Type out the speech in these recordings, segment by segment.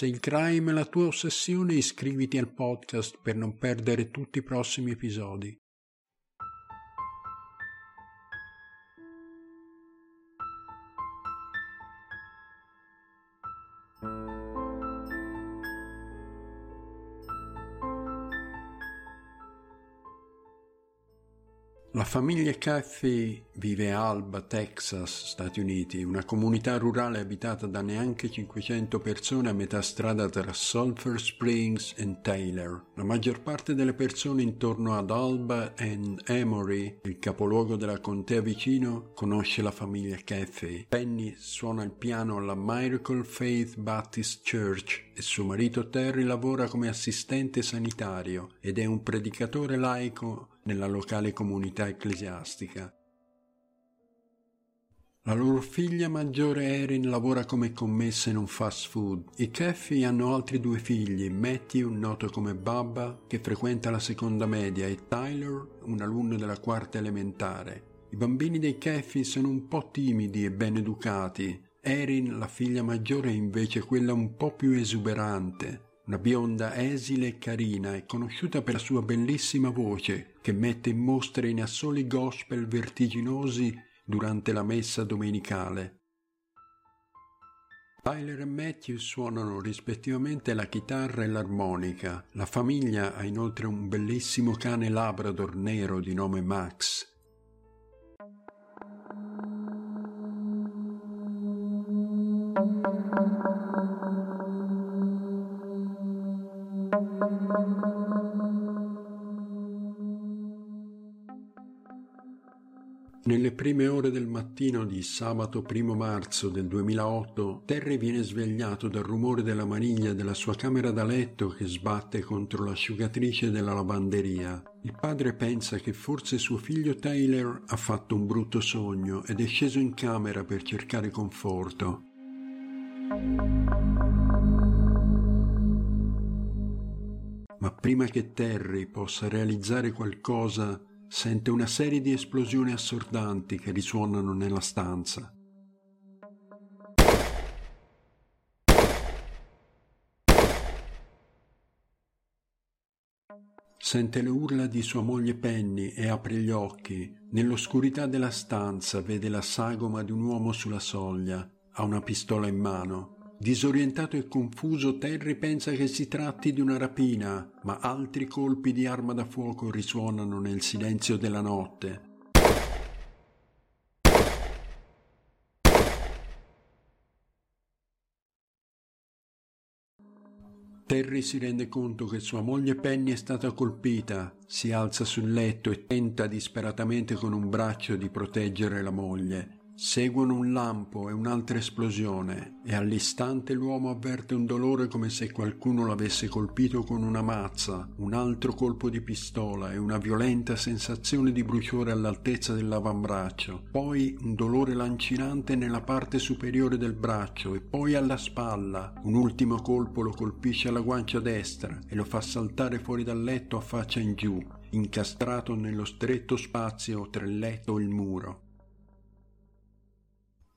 Se il crime è la tua ossessione, iscriviti al podcast per non perdere tutti i prossimi episodi. La famiglia Cathy vive a Alba, Texas, Stati Uniti, una comunità rurale abitata da neanche 500 persone a metà strada tra Sulphur Springs e Taylor. La maggior parte delle persone intorno ad Alba e Emory, il capoluogo della contea vicino, conosce la famiglia Cathy. Penny suona il piano alla Miracle Faith Baptist Church e suo marito Terry lavora come assistente sanitario ed è un predicatore laico nella locale comunità ecclesiastica. La loro figlia maggiore Erin lavora come commessa in un fast food. I Keffi hanno altri due figli, Matthew, noto come Baba, che frequenta la seconda media, e Tyler, un alunno della quarta elementare. I bambini dei Keffi sono un po' timidi e ben educati. Erin, la figlia maggiore, è invece quella un po' più esuberante. Una bionda esile e carina è conosciuta per la sua bellissima voce che mette in mostra in assoli gospel vertiginosi durante la messa domenicale. Tyler e Matthew suonano rispettivamente la chitarra e l'armonica. La famiglia ha inoltre un bellissimo cane labrador nero di nome Max. Nelle prime ore del mattino di sabato 1 marzo del 2008, Terry viene svegliato dal rumore della maniglia della sua camera da letto che sbatte contro l'asciugatrice della lavanderia. Il padre pensa che forse suo figlio Taylor ha fatto un brutto sogno ed è sceso in camera per cercare conforto. Ma prima che Terry possa realizzare qualcosa, sente una serie di esplosioni assordanti che risuonano nella stanza. Sente le urla di sua moglie Penny e apre gli occhi. Nell'oscurità della stanza vede la sagoma di un uomo sulla soglia. Ha una pistola in mano. Disorientato e confuso, Terry pensa che si tratti di una rapina, ma altri colpi di arma da fuoco risuonano nel silenzio della notte. Terry si rende conto che sua moglie Penny è stata colpita, si alza sul letto e tenta disperatamente con un braccio di proteggere la moglie, Seguono un lampo e un'altra esplosione e all'istante l'uomo avverte un dolore come se qualcuno l'avesse colpito con una mazza, un altro colpo di pistola e una violenta sensazione di bruciore all'altezza dell'avambraccio, poi un dolore lancinante nella parte superiore del braccio e poi alla spalla. Un ultimo colpo lo colpisce alla guancia destra e lo fa saltare fuori dal letto a faccia in giù, incastrato nello stretto spazio tra il letto e il muro.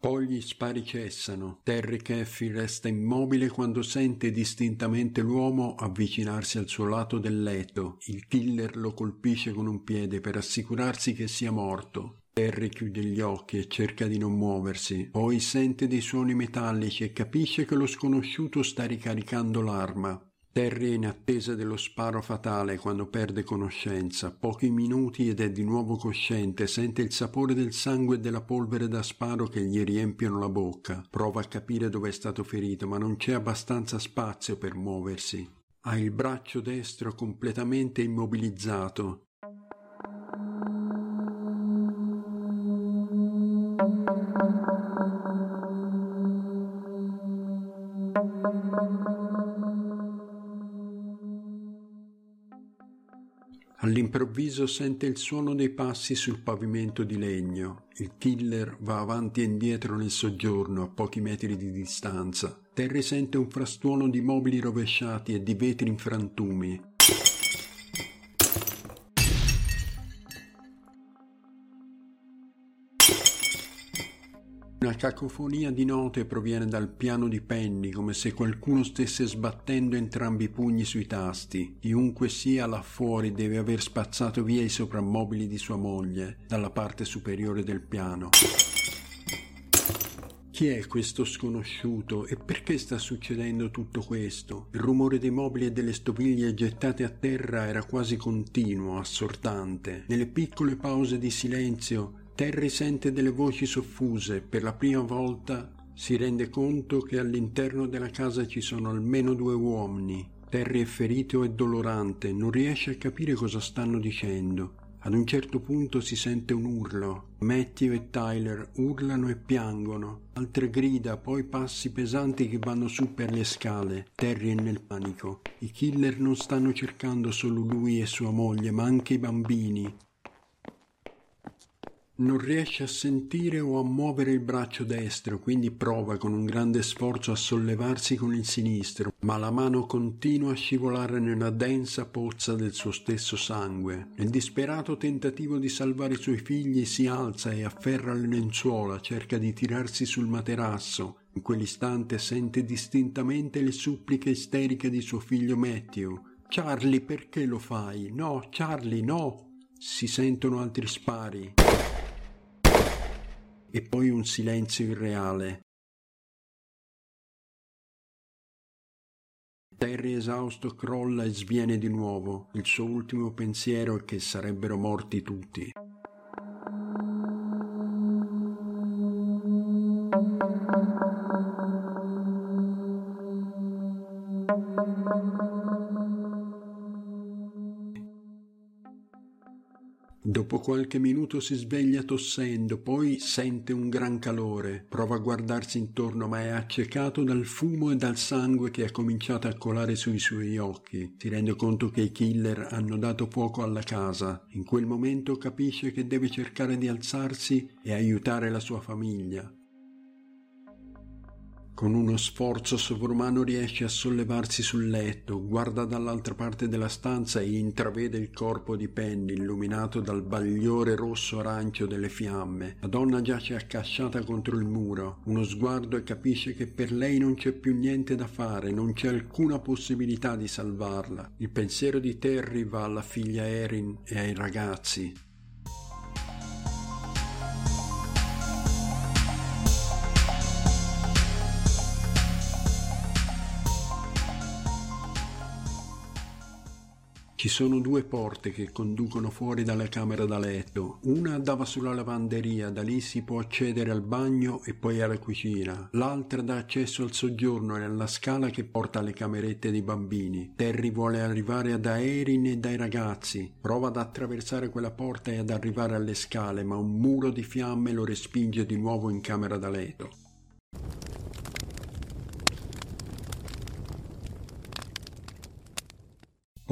Poi gli spari cessano. Terry Caffey resta immobile quando sente distintamente l'uomo avvicinarsi al suo lato del letto. Il killer lo colpisce con un piede per assicurarsi che sia morto. Terry chiude gli occhi e cerca di non muoversi, poi sente dei suoni metallici e capisce che lo sconosciuto sta ricaricando l'arma. Terry è in attesa dello sparo fatale quando perde conoscenza. Pochi minuti ed è di nuovo cosciente, sente il sapore del sangue e della polvere da sparo che gli riempiono la bocca. Prova a capire dove è stato ferito, ma non c'è abbastanza spazio per muoversi. Ha il braccio destro completamente immobilizzato. All'improvviso sente il suono dei passi sul pavimento di legno. Il killer va avanti e indietro nel soggiorno a pochi metri di distanza. Terry sente un frastuono di mobili rovesciati e di vetri in frantumi. Cacofonia di note proviene dal piano di Penny, come se qualcuno stesse sbattendo entrambi i pugni sui tasti. Chiunque sia là fuori deve aver spazzato via i soprammobili di sua moglie dalla parte superiore del piano. Chi è questo sconosciuto e perché sta succedendo tutto questo? Il rumore dei mobili e delle stoviglie gettate a terra era quasi continuo, assordante. Nelle piccole pause di silenzio Terry sente delle voci soffuse. Per la prima volta si rende conto che all'interno della casa ci sono almeno due uomini. Terry è ferito e dolorante, non riesce a capire cosa stanno dicendo. Ad un certo punto si sente un urlo. Matthew e Tyler urlano e piangono. Altre grida, poi passi pesanti che vanno su per le scale. Terry è nel panico. I killer non stanno cercando solo lui e sua moglie, ma anche i bambini. Non riesce a sentire o a muovere il braccio destro, quindi prova con un grande sforzo a sollevarsi con il sinistro, ma la mano continua a scivolare nella densa pozza del suo stesso sangue. Nel disperato tentativo di salvare i suoi figli si alza e afferra le lenzuola, cerca di tirarsi sul materasso. In quell'istante sente distintamente le suppliche isteriche di suo figlio Matthew. Charlie, perché lo fai? No, Charlie, no! Si sentono altri spari e poi un silenzio irreale. Terry esausto crolla e sviene di nuovo. Il suo ultimo pensiero è che sarebbero morti tutti. Dopo qualche minuto si sveglia tossendo, poi sente un gran calore, prova a guardarsi intorno ma è accecato dal fumo e dal sangue che ha cominciato a colare sui suoi occhi. Si rende conto che i killer hanno dato fuoco alla casa. In quel momento capisce che deve cercare di alzarsi e aiutare la sua famiglia. Con uno sforzo sovrumano riesce a sollevarsi sul letto, guarda dall'altra parte della stanza e intravede il corpo di Penny illuminato dal bagliore rosso-arancio delle fiamme. La donna giace accasciata contro il muro, uno sguardo e capisce che per lei non c'è più niente da fare, non c'è alcuna possibilità di salvarla. Il pensiero di Terry va alla figlia Erin e ai ragazzi. Ci sono due porte che conducono fuori dalla camera da letto. Una dava sulla lavanderia, da lì si può accedere al bagno e poi alla cucina. L'altra dà accesso al soggiorno e alla scala che porta alle camerette dei bambini. Terry vuole arrivare ad Aerin e dai ragazzi. Prova ad attraversare quella porta e ad arrivare alle scale, ma un muro di fiamme lo respinge di nuovo in camera da letto.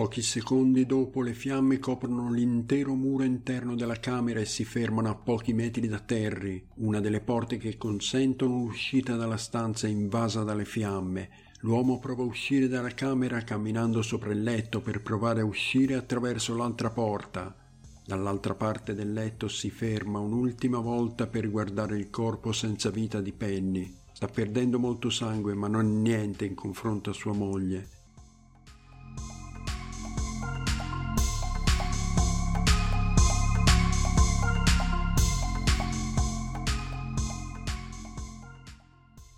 Pochi secondi dopo le fiamme coprono l'intero muro interno della camera e si fermano a pochi metri da Terry. Una delle porte che consentono l'uscita dalla stanza invasa dalle fiamme. L'uomo prova a uscire dalla camera camminando sopra il letto per provare a uscire attraverso l'altra porta. Dall'altra parte del letto si ferma un'ultima volta per guardare il corpo senza vita di Penny. Sta perdendo molto sangue ma non niente in confronto a sua moglie.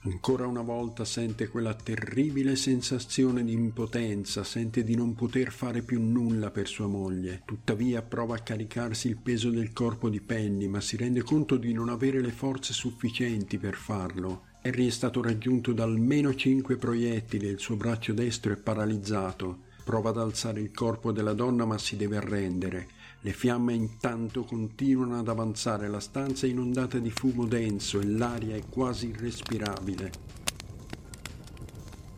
Ancora una volta sente quella terribile sensazione di impotenza, sente di non poter fare più nulla per sua moglie. Tuttavia prova a caricarsi il peso del corpo di Penny, ma si rende conto di non avere le forze sufficienti per farlo. Harry è stato raggiunto da almeno cinque proiettili e il suo braccio destro è paralizzato. Prova ad alzare il corpo della donna ma si deve arrendere. Le fiamme intanto continuano ad avanzare, la stanza è inondata di fumo denso e l'aria è quasi irrespirabile.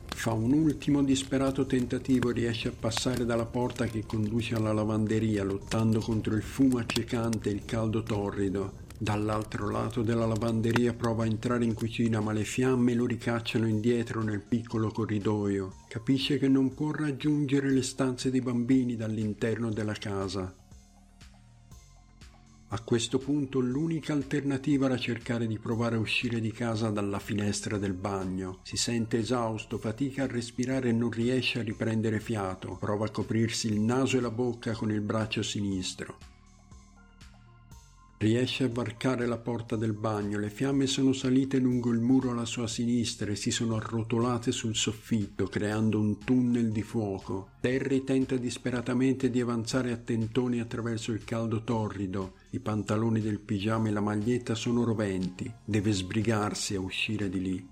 Fa un ultimo disperato tentativo e riesce a passare dalla porta che conduce alla lavanderia, lottando contro il fumo accecante e il caldo torrido. Dall'altro lato della lavanderia prova a entrare in cucina, ma le fiamme lo ricacciano indietro nel piccolo corridoio. Capisce che non può raggiungere le stanze dei bambini dall'interno della casa. A questo punto l'unica alternativa era cercare di provare a uscire di casa dalla finestra del bagno. Si sente esausto, fatica a respirare e non riesce a riprendere fiato. Prova a coprirsi il naso e la bocca con il braccio sinistro. Riesce a varcare la porta del bagno, le fiamme sono salite lungo il muro alla sua sinistra e si sono arrotolate sul soffitto, creando un tunnel di fuoco. Terry tenta disperatamente di avanzare a tentoni attraverso il caldo torrido. I pantaloni del pigiama e la maglietta sono roventi. Deve sbrigarsi a uscire di lì.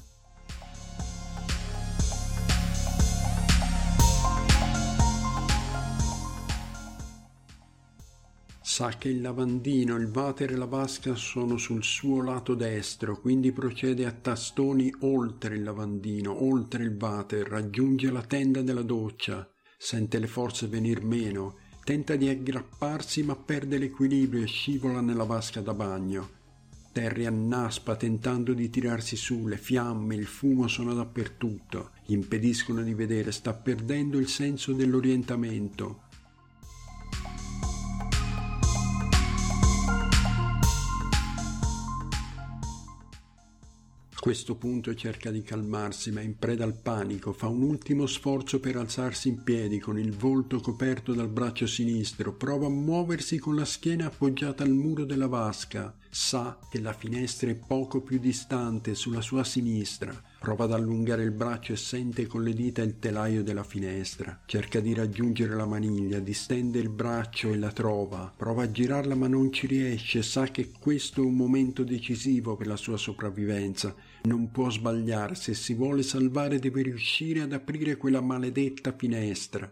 Sa che il lavandino, il water e la vasca sono sul suo lato destro, quindi procede a tastoni oltre il lavandino, oltre il water, raggiunge la tenda della doccia, sente le forze venir meno, tenta di aggrapparsi ma perde l'equilibrio e scivola nella vasca da bagno. Terry annaspa tentando di tirarsi su, le fiamme, il fumo sono dappertutto, gli impediscono di vedere, sta perdendo il senso dell'orientamento. Questo punto cerca di calmarsi, ma in preda al panico, fa un ultimo sforzo per alzarsi in piedi con il volto coperto dal braccio sinistro, prova a muoversi con la schiena appoggiata al muro della vasca, sa che la finestra è poco più distante sulla sua sinistra, prova ad allungare il braccio e sente con le dita il telaio della finestra, cerca di raggiungere la maniglia, distende il braccio e la trova, prova a girarla ma non ci riesce, sa che questo è un momento decisivo per la sua sopravvivenza. Non può sbagliare, se si vuole salvare deve riuscire ad aprire quella maledetta finestra.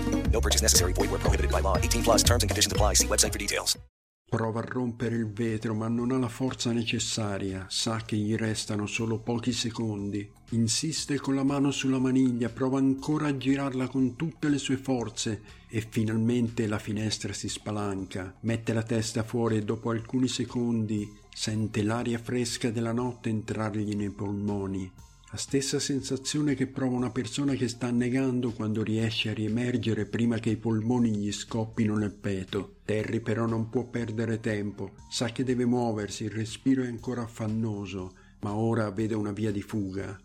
No purchase necessary. Void where prohibited by law. 18 plus terms and conditions apply. See website for details. Prova a rompere il vetro, ma non ha la forza necessaria. Sa che gli restano solo pochi secondi. Insiste con la mano sulla maniglia, prova ancora a girarla con tutte le sue forze e finalmente la finestra si spalanca. Mette la testa fuori e dopo alcuni secondi sente l'aria fresca della notte entrargli nei polmoni. La stessa sensazione che prova una persona che sta annegando quando riesce a riemergere prima che i polmoni gli scoppino nel petto. Terry però non può perdere tempo, sa che deve muoversi, il respiro è ancora affannoso, ma ora vede una via di fuga.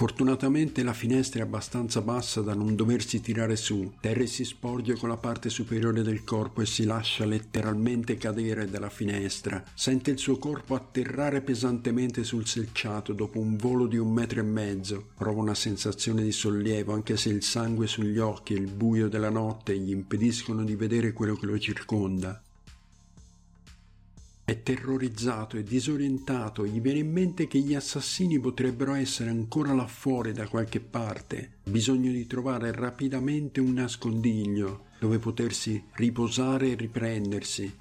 Fortunatamente la finestra è abbastanza bassa da non doversi tirare su. Terry si sporge con la parte superiore del corpo e si lascia letteralmente cadere dalla finestra. Sente il suo corpo atterrare pesantemente sul selciato dopo un volo di un metro e mezzo. Prova una sensazione di sollievo anche se il sangue sugli occhi e il buio della notte gli impediscono di vedere quello che lo circonda. È terrorizzato e disorientato, gli viene in mente che gli assassini potrebbero essere ancora là fuori da qualche parte. Bisogno di trovare rapidamente un nascondiglio dove potersi riposare e riprendersi.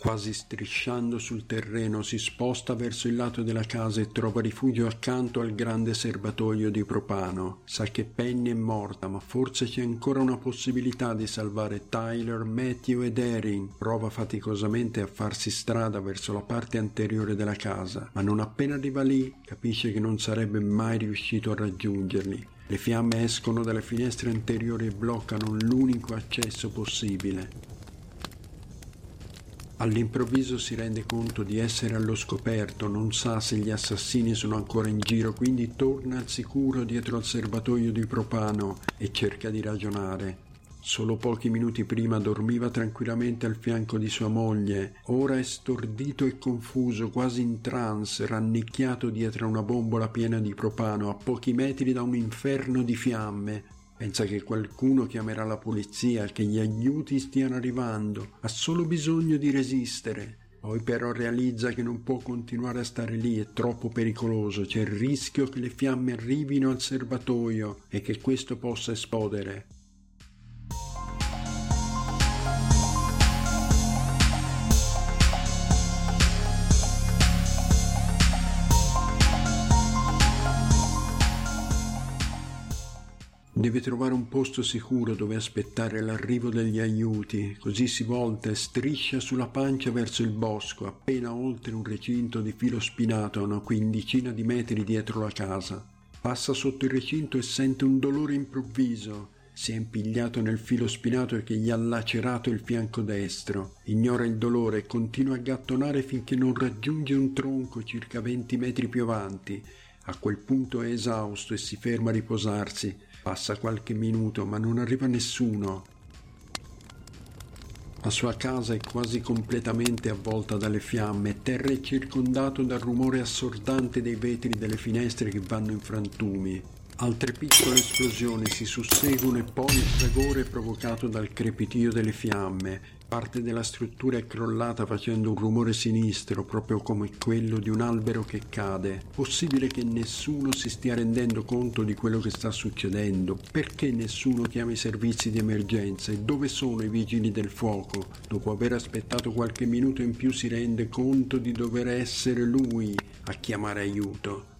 Quasi strisciando sul terreno si sposta verso il lato della casa e trova rifugio accanto al grande serbatoio di propano. Sa che Penny è morta, ma forse c'è ancora una possibilità di salvare Tyler, Matthew ed Erin. Prova faticosamente a farsi strada verso la parte anteriore della casa, ma non appena arriva lì capisce che non sarebbe mai riuscito a raggiungerli. Le fiamme escono dalle finestre anteriori e bloccano l'unico accesso possibile. All'improvviso si rende conto di essere allo scoperto, non sa se gli assassini sono ancora in giro, quindi torna al sicuro dietro al serbatoio di propano e cerca di ragionare. Solo pochi minuti prima dormiva tranquillamente al fianco di sua moglie, ora è stordito e confuso, quasi in trance, rannicchiato dietro a una bombola piena di propano, a pochi metri da un inferno di fiamme, Pensa che qualcuno chiamerà la polizia, che gli aiuti stiano arrivando, ha solo bisogno di resistere. Poi però realizza che non può continuare a stare lì, è troppo pericoloso, c'è il rischio che le fiamme arrivino al serbatoio e che questo possa esplodere. Deve trovare un posto sicuro dove aspettare l'arrivo degli aiuti, così si volta e striscia sulla pancia verso il bosco, appena oltre un recinto di filo spinato a una quindicina di metri dietro la casa. Passa sotto il recinto e sente un dolore improvviso. Si è impigliato nel filo spinato che gli ha lacerato il fianco destro. Ignora il dolore e continua a gattonare finché non raggiunge un tronco circa 20 metri più avanti. A quel punto è esausto e si ferma a riposarsi Passa qualche minuto, ma non arriva nessuno. La sua casa è quasi completamente avvolta dalle fiamme, terra è circondato dal rumore assordante dei vetri delle finestre che vanno in frantumi. Altre piccole esplosioni si susseguono e poi il fragore provocato dal crepitio delle fiamme. Parte della struttura è crollata facendo un rumore sinistro, proprio come quello di un albero che cade. Possibile che nessuno si stia rendendo conto di quello che sta succedendo? Perché nessuno chiama i servizi di emergenza? E dove sono i vigili del fuoco? Dopo aver aspettato qualche minuto in più si rende conto di dover essere lui a chiamare aiuto.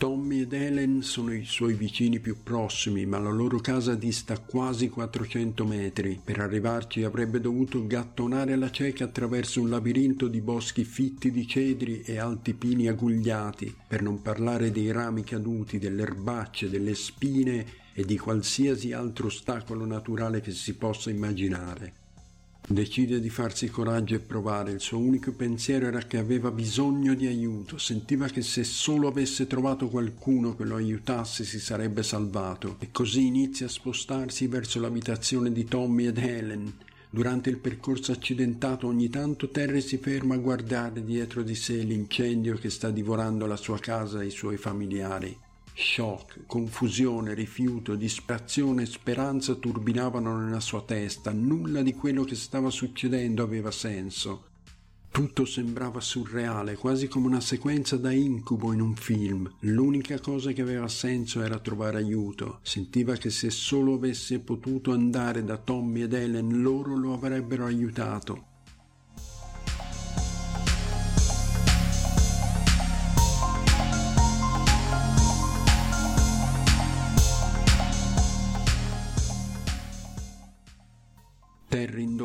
Tommy ed Helen sono i suoi vicini più prossimi, ma la loro casa dista quasi 400 metri. Per arrivarci avrebbe dovuto gattonare la cieca attraverso un labirinto di boschi fitti di cedri e alti pini agugliati, per non parlare dei rami caduti, delle erbacce, delle spine e di qualsiasi altro ostacolo naturale che si possa immaginare. Decide di farsi coraggio e provare. Il suo unico pensiero era che aveva bisogno di aiuto. Sentiva che se solo avesse trovato qualcuno che lo aiutasse si sarebbe salvato. E così inizia a spostarsi verso l'abitazione di Tommy ed Helen. Durante il percorso accidentato ogni tanto Terry si ferma a guardare dietro di sé l'incendio che sta divorando la sua casa e i suoi familiari. Shock, confusione, rifiuto, disperazione e speranza turbinavano nella sua testa. Nulla di quello che stava succedendo aveva senso. Tutto sembrava surreale, quasi come una sequenza da incubo in un film. L'unica cosa che aveva senso era trovare aiuto. Sentiva che se solo avesse potuto andare da Tommy ed Helen loro lo avrebbero aiutato.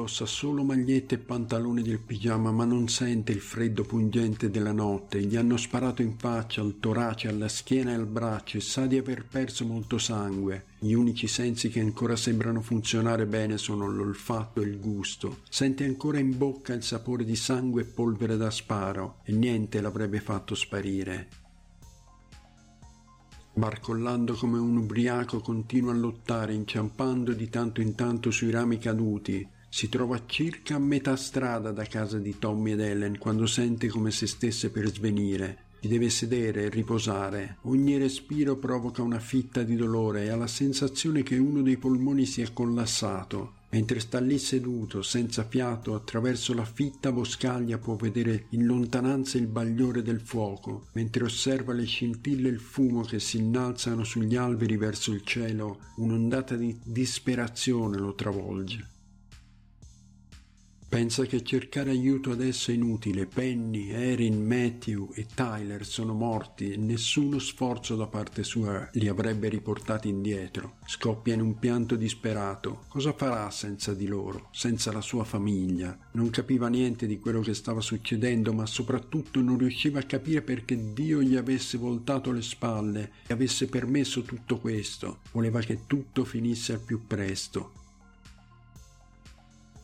Indossa solo magliette e pantaloni del pigiama, ma non sente il freddo pungente della notte. Gli hanno sparato in faccia, al torace, alla schiena e al braccio e sa di aver perso molto sangue. Gli unici sensi che ancora sembrano funzionare bene sono l'olfatto e il gusto. Sente ancora in bocca il sapore di sangue e polvere da sparo e niente l'avrebbe fatto sparire. Barcollando come un ubriaco continua a lottare, inciampando di tanto in tanto sui rami caduti. Si trova circa a metà strada da casa di Tommy ed Ellen quando sente come se stesse per svenire. Si deve sedere e riposare. Ogni respiro provoca una fitta di dolore e ha la sensazione che uno dei polmoni sia collassato. Mentre sta lì seduto, senza fiato, attraverso la fitta boscaglia può vedere in lontananza il bagliore del fuoco, mentre osserva le scintille e il fumo che si innalzano sugli alberi verso il cielo, un'ondata di disperazione lo travolge. Pensa che cercare aiuto adesso è inutile. Penny, Erin, Matthew e Tyler sono morti e nessuno sforzo da parte sua li avrebbe riportati indietro. Scoppia in un pianto disperato. Cosa farà senza di loro, senza la sua famiglia? Non capiva niente di quello che stava succedendo, ma soprattutto non riusciva a capire perché Dio gli avesse voltato le spalle e avesse permesso tutto questo. Voleva che tutto finisse al più presto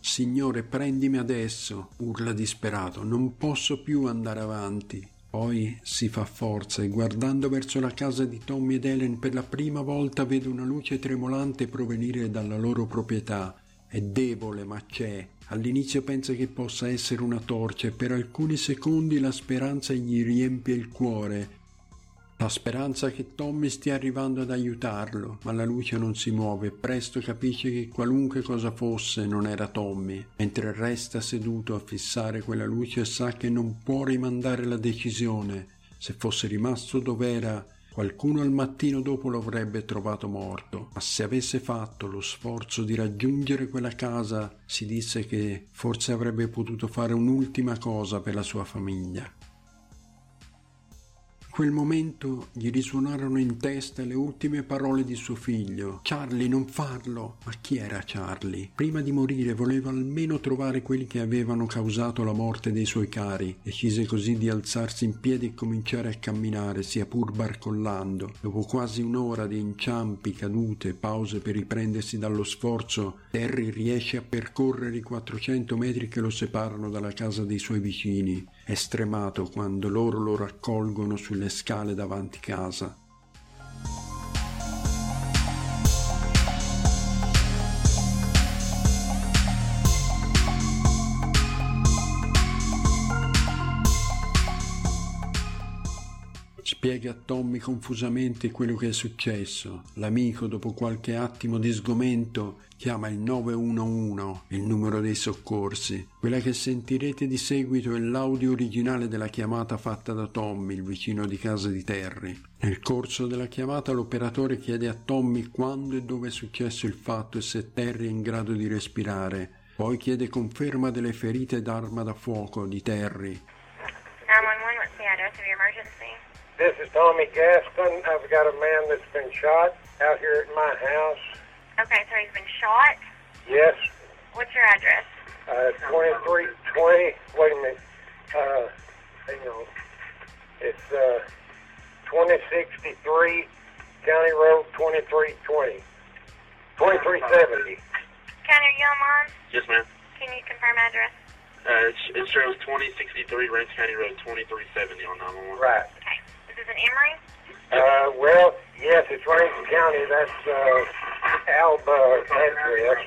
Signore, prendimi adesso, urla disperato, non posso più andare avanti. Poi si fa forza e guardando verso la casa di Tommy ed Helen per la prima volta vede una luce tremolante provenire dalla loro proprietà. È debole, ma c'è. All'inizio pensa che possa essere una torcia e per alcuni secondi la speranza gli riempie il cuore. La speranza che Tommy stia arrivando ad aiutarlo, ma la luce non si muove. E presto capisce che qualunque cosa fosse non era Tommy, mentre resta seduto a fissare quella luce sa che non può rimandare la decisione. Se fosse rimasto dov'era, qualcuno al mattino dopo lo avrebbe trovato morto, ma se avesse fatto lo sforzo di raggiungere quella casa, si disse che forse avrebbe potuto fare un'ultima cosa per la sua famiglia quel momento gli risuonarono in testa le ultime parole di suo figlio. Charlie, non farlo! Ma chi era Charlie? Prima di morire voleva almeno trovare quelli che avevano causato la morte dei suoi cari. Decise così di alzarsi in piedi e cominciare a camminare, sia pur barcollando. Dopo quasi un'ora di inciampi, cadute, pause per riprendersi dallo sforzo, Terry riesce a percorrere i 400 metri che lo separano dalla casa dei suoi vicini. È stremato quando loro lo raccolgono sulle scale davanti casa. Spiega a Tommy confusamente quello che è successo. L'amico, dopo qualche attimo di sgomento, chiama il 911, il numero dei soccorsi. Quella che sentirete di seguito è l'audio originale della chiamata fatta da Tommy, il vicino di casa di Terry. Nel corso della chiamata l'operatore chiede a Tommy quando e dove è successo il fatto e se Terry è in grado di respirare. Poi chiede conferma delle ferite d'arma da fuoco di Terry. This is Tommy Gaston. I've got a man that's been shot out here at my house. Okay, so he's been shot. Yes, What's your address? uh, 2320. Wait a minute. Uh, hang on. It's uh, 2063 County Road 2320. 2370. County, are you online? Yes, ma'am. Can you confirm address? Uh, it, sh- it shows 2063 Ranch County Road 2370 on 911. Right is in Emory? Uh, well, yes, it's Rankin County. That's uh, Alba address.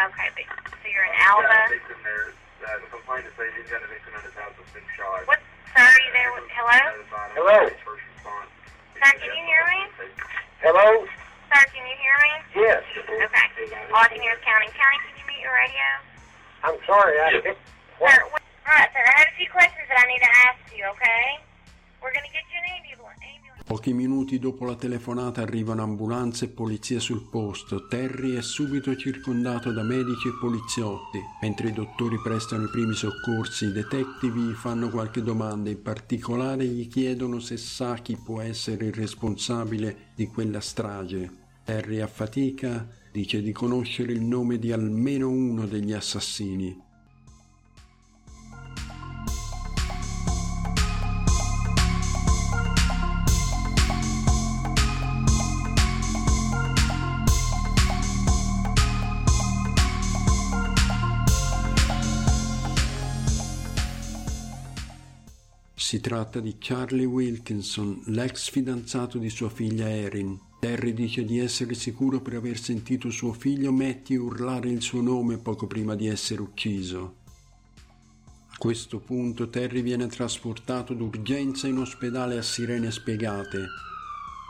Okay, so you're in Alba. What, sir, there? Hello? Hello? Sir, can you hear me? Hello? Sir, can you hear me? Yes. Okay. All County, County, can you mute your radio? I'm sorry. I, yes. Sir, what? Pochi minuti dopo la telefonata arrivano ambulanze e polizia sul posto. Terry è subito circondato da medici e poliziotti. Mentre i dottori prestano i primi soccorsi, i detective gli fanno qualche domanda, in particolare gli chiedono se sa chi può essere il responsabile di quella strage. Terry a fatica dice di conoscere il nome di almeno uno degli assassini. Si tratta di Charlie Wilkinson, l'ex fidanzato di sua figlia Erin. Terry dice di essere sicuro per aver sentito suo figlio Matty urlare il suo nome poco prima di essere ucciso. A questo punto Terry viene trasportato d'urgenza in ospedale a sirene spiegate.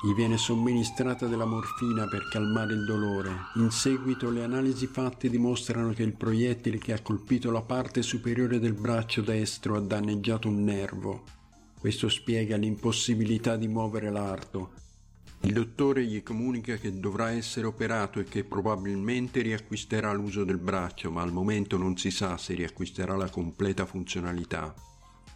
Gli viene somministrata della morfina per calmare il dolore. In seguito le analisi fatte dimostrano che il proiettile che ha colpito la parte superiore del braccio destro ha danneggiato un nervo. Questo spiega l'impossibilità di muovere l'arto. Il dottore gli comunica che dovrà essere operato e che probabilmente riacquisterà l'uso del braccio, ma al momento non si sa se riacquisterà la completa funzionalità.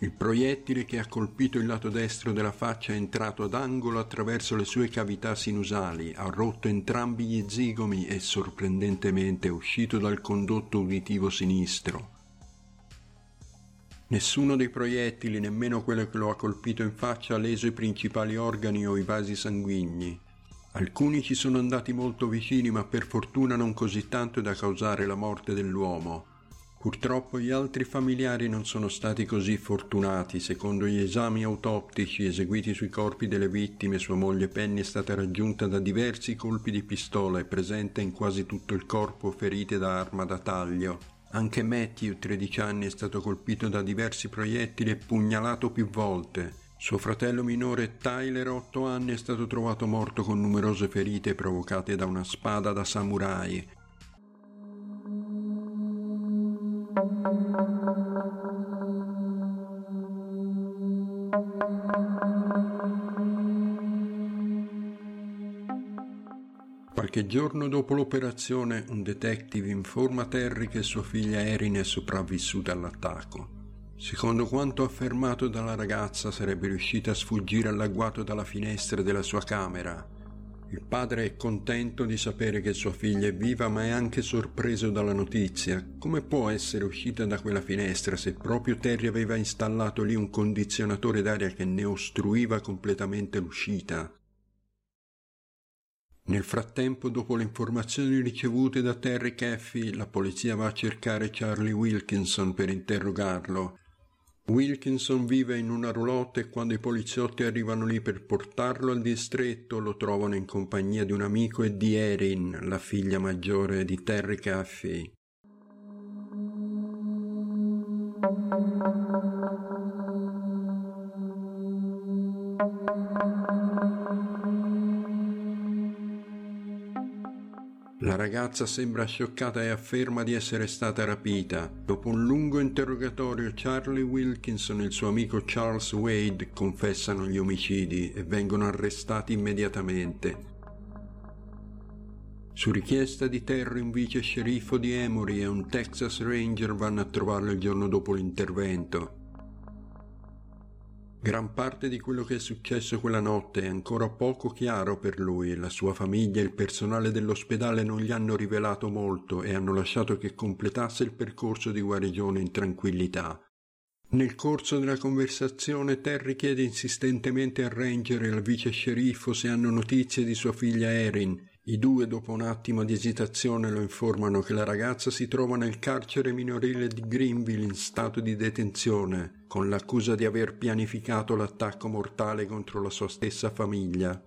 Il proiettile che ha colpito il lato destro della faccia è entrato ad angolo attraverso le sue cavità sinusali, ha rotto entrambi gli zigomi e sorprendentemente è uscito dal condotto uditivo sinistro. Nessuno dei proiettili, nemmeno quello che lo ha colpito in faccia, ha leso i principali organi o i vasi sanguigni. Alcuni ci sono andati molto vicini, ma per fortuna non così tanto da causare la morte dell'uomo. Purtroppo gli altri familiari non sono stati così fortunati. Secondo gli esami autoptici eseguiti sui corpi delle vittime, sua moglie Penny è stata raggiunta da diversi colpi di pistola e presente in quasi tutto il corpo ferite da arma da taglio. Anche Matthew, 13 anni, è stato colpito da diversi proiettili e pugnalato più volte. Suo fratello minore Tyler, 8 anni, è stato trovato morto con numerose ferite provocate da una spada da samurai. Qualche giorno dopo l'operazione, un detective informa Terry che sua figlia Erin è sopravvissuta all'attacco. Secondo quanto affermato dalla ragazza, sarebbe riuscita a sfuggire all'agguato dalla finestra della sua camera. Il padre è contento di sapere che sua figlia è viva, ma è anche sorpreso dalla notizia. Come può essere uscita da quella finestra se proprio Terry aveva installato lì un condizionatore d'aria che ne ostruiva completamente l'uscita? Nel frattempo, dopo le informazioni ricevute da Terry Caffey, la polizia va a cercare Charlie Wilkinson per interrogarlo. Wilkinson vive in una roulotte e quando i poliziotti arrivano lì per portarlo al distretto lo trovano in compagnia di un amico e di Erin, la figlia maggiore di Terry Caffey. La ragazza sembra scioccata e afferma di essere stata rapita. Dopo un lungo interrogatorio, Charlie Wilkinson e il suo amico Charles Wade confessano gli omicidi e vengono arrestati immediatamente. Su richiesta di Terry, un vice sceriffo di Emory e un Texas Ranger vanno a trovarlo il giorno dopo l'intervento. Gran parte di quello che è successo quella notte è ancora poco chiaro per lui, la sua famiglia e il personale dell'ospedale non gli hanno rivelato molto e hanno lasciato che completasse il percorso di guarigione in tranquillità. Nel corso della conversazione Terry chiede insistentemente al ranger e al vice sceriffo se hanno notizie di sua figlia Erin i due, dopo un attimo di esitazione, lo informano che la ragazza si trova nel carcere minorile di Greenville in stato di detenzione, con l'accusa di aver pianificato l'attacco mortale contro la sua stessa famiglia.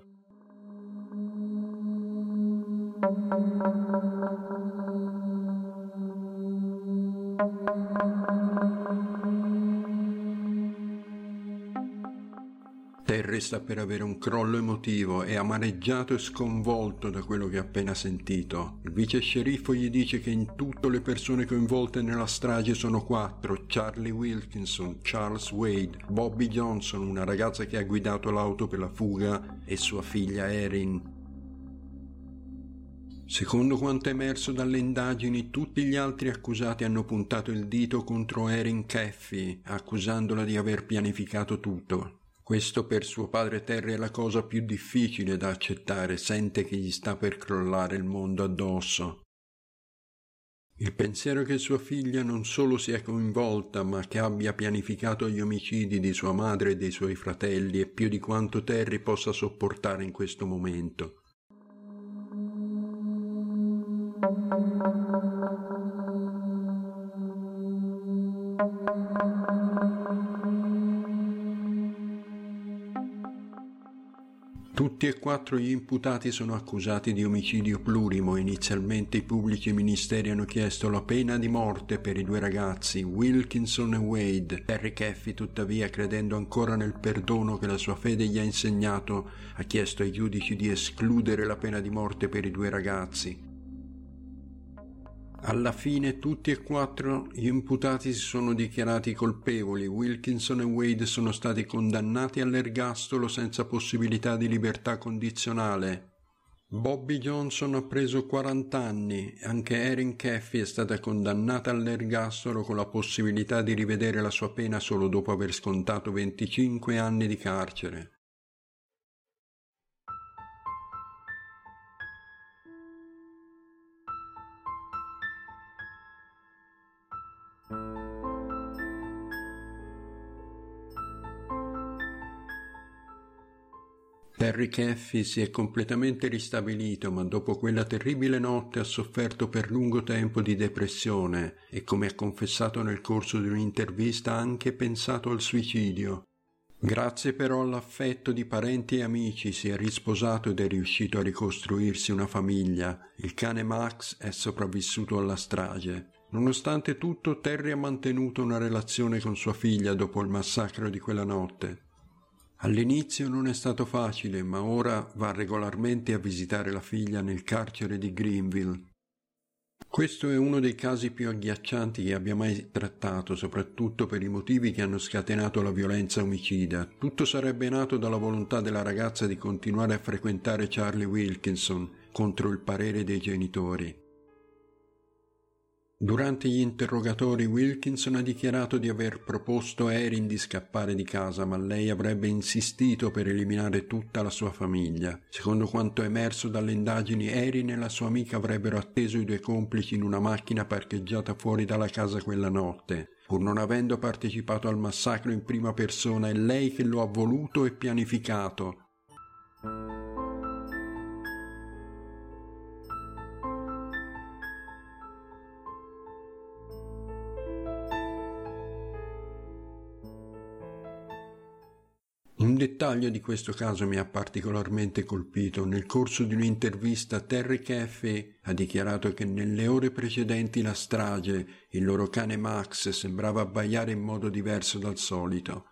Sta per avere un crollo emotivo, è amareggiato e sconvolto da quello che ha appena sentito. Il vice sceriffo gli dice che in tutto le persone coinvolte nella strage sono quattro, Charlie Wilkinson, Charles Wade, Bobby Johnson, una ragazza che ha guidato l'auto per la fuga, e sua figlia Erin. Secondo quanto è emerso dalle indagini, tutti gli altri accusati hanno puntato il dito contro Erin Caffey, accusandola di aver pianificato tutto. Questo per suo padre Terry è la cosa più difficile da accettare, sente che gli sta per crollare il mondo addosso. Il pensiero che sua figlia non solo sia coinvolta, ma che abbia pianificato gli omicidi di sua madre e dei suoi fratelli è più di quanto Terry possa sopportare in questo momento. Tutti e quattro gli imputati sono accusati di omicidio plurimo. Inizialmente i pubblici ministeri hanno chiesto la pena di morte per i due ragazzi, Wilkinson e Wade. Harry Caffey, tuttavia, credendo ancora nel perdono che la sua fede gli ha insegnato, ha chiesto ai giudici di escludere la pena di morte per i due ragazzi. Alla fine tutti e quattro gli imputati si sono dichiarati colpevoli. Wilkinson e Wade sono stati condannati all'ergastolo senza possibilità di libertà condizionale. Bobby Johnson ha preso 40 anni, anche Erin Caffey è stata condannata all'ergastolo con la possibilità di rivedere la sua pena solo dopo aver scontato 25 anni di carcere. Terry Caffey si è completamente ristabilito, ma dopo quella terribile notte ha sofferto per lungo tempo di depressione e, come ha confessato nel corso di un'intervista, ha anche pensato al suicidio. Grazie però all'affetto di parenti e amici si è risposato ed è riuscito a ricostruirsi una famiglia. Il cane Max è sopravvissuto alla strage. Nonostante tutto, Terry ha mantenuto una relazione con sua figlia dopo il massacro di quella notte. All'inizio non è stato facile, ma ora va regolarmente a visitare la figlia nel carcere di Greenville. Questo è uno dei casi più agghiaccianti che abbia mai trattato, soprattutto per i motivi che hanno scatenato la violenza omicida. Tutto sarebbe nato dalla volontà della ragazza di continuare a frequentare Charlie Wilkinson contro il parere dei genitori. Durante gli interrogatori Wilkinson ha dichiarato di aver proposto a Erin di scappare di casa, ma lei avrebbe insistito per eliminare tutta la sua famiglia. Secondo quanto emerso dalle indagini, Erin e la sua amica avrebbero atteso i due complici in una macchina parcheggiata fuori dalla casa quella notte. Pur non avendo partecipato al massacro in prima persona, è lei che lo ha voluto e pianificato. Un dettaglio di questo caso mi ha particolarmente colpito. Nel corso di un'intervista Terry Caffey ha dichiarato che nelle ore precedenti la strage il loro cane Max sembrava abbaiare in modo diverso dal solito.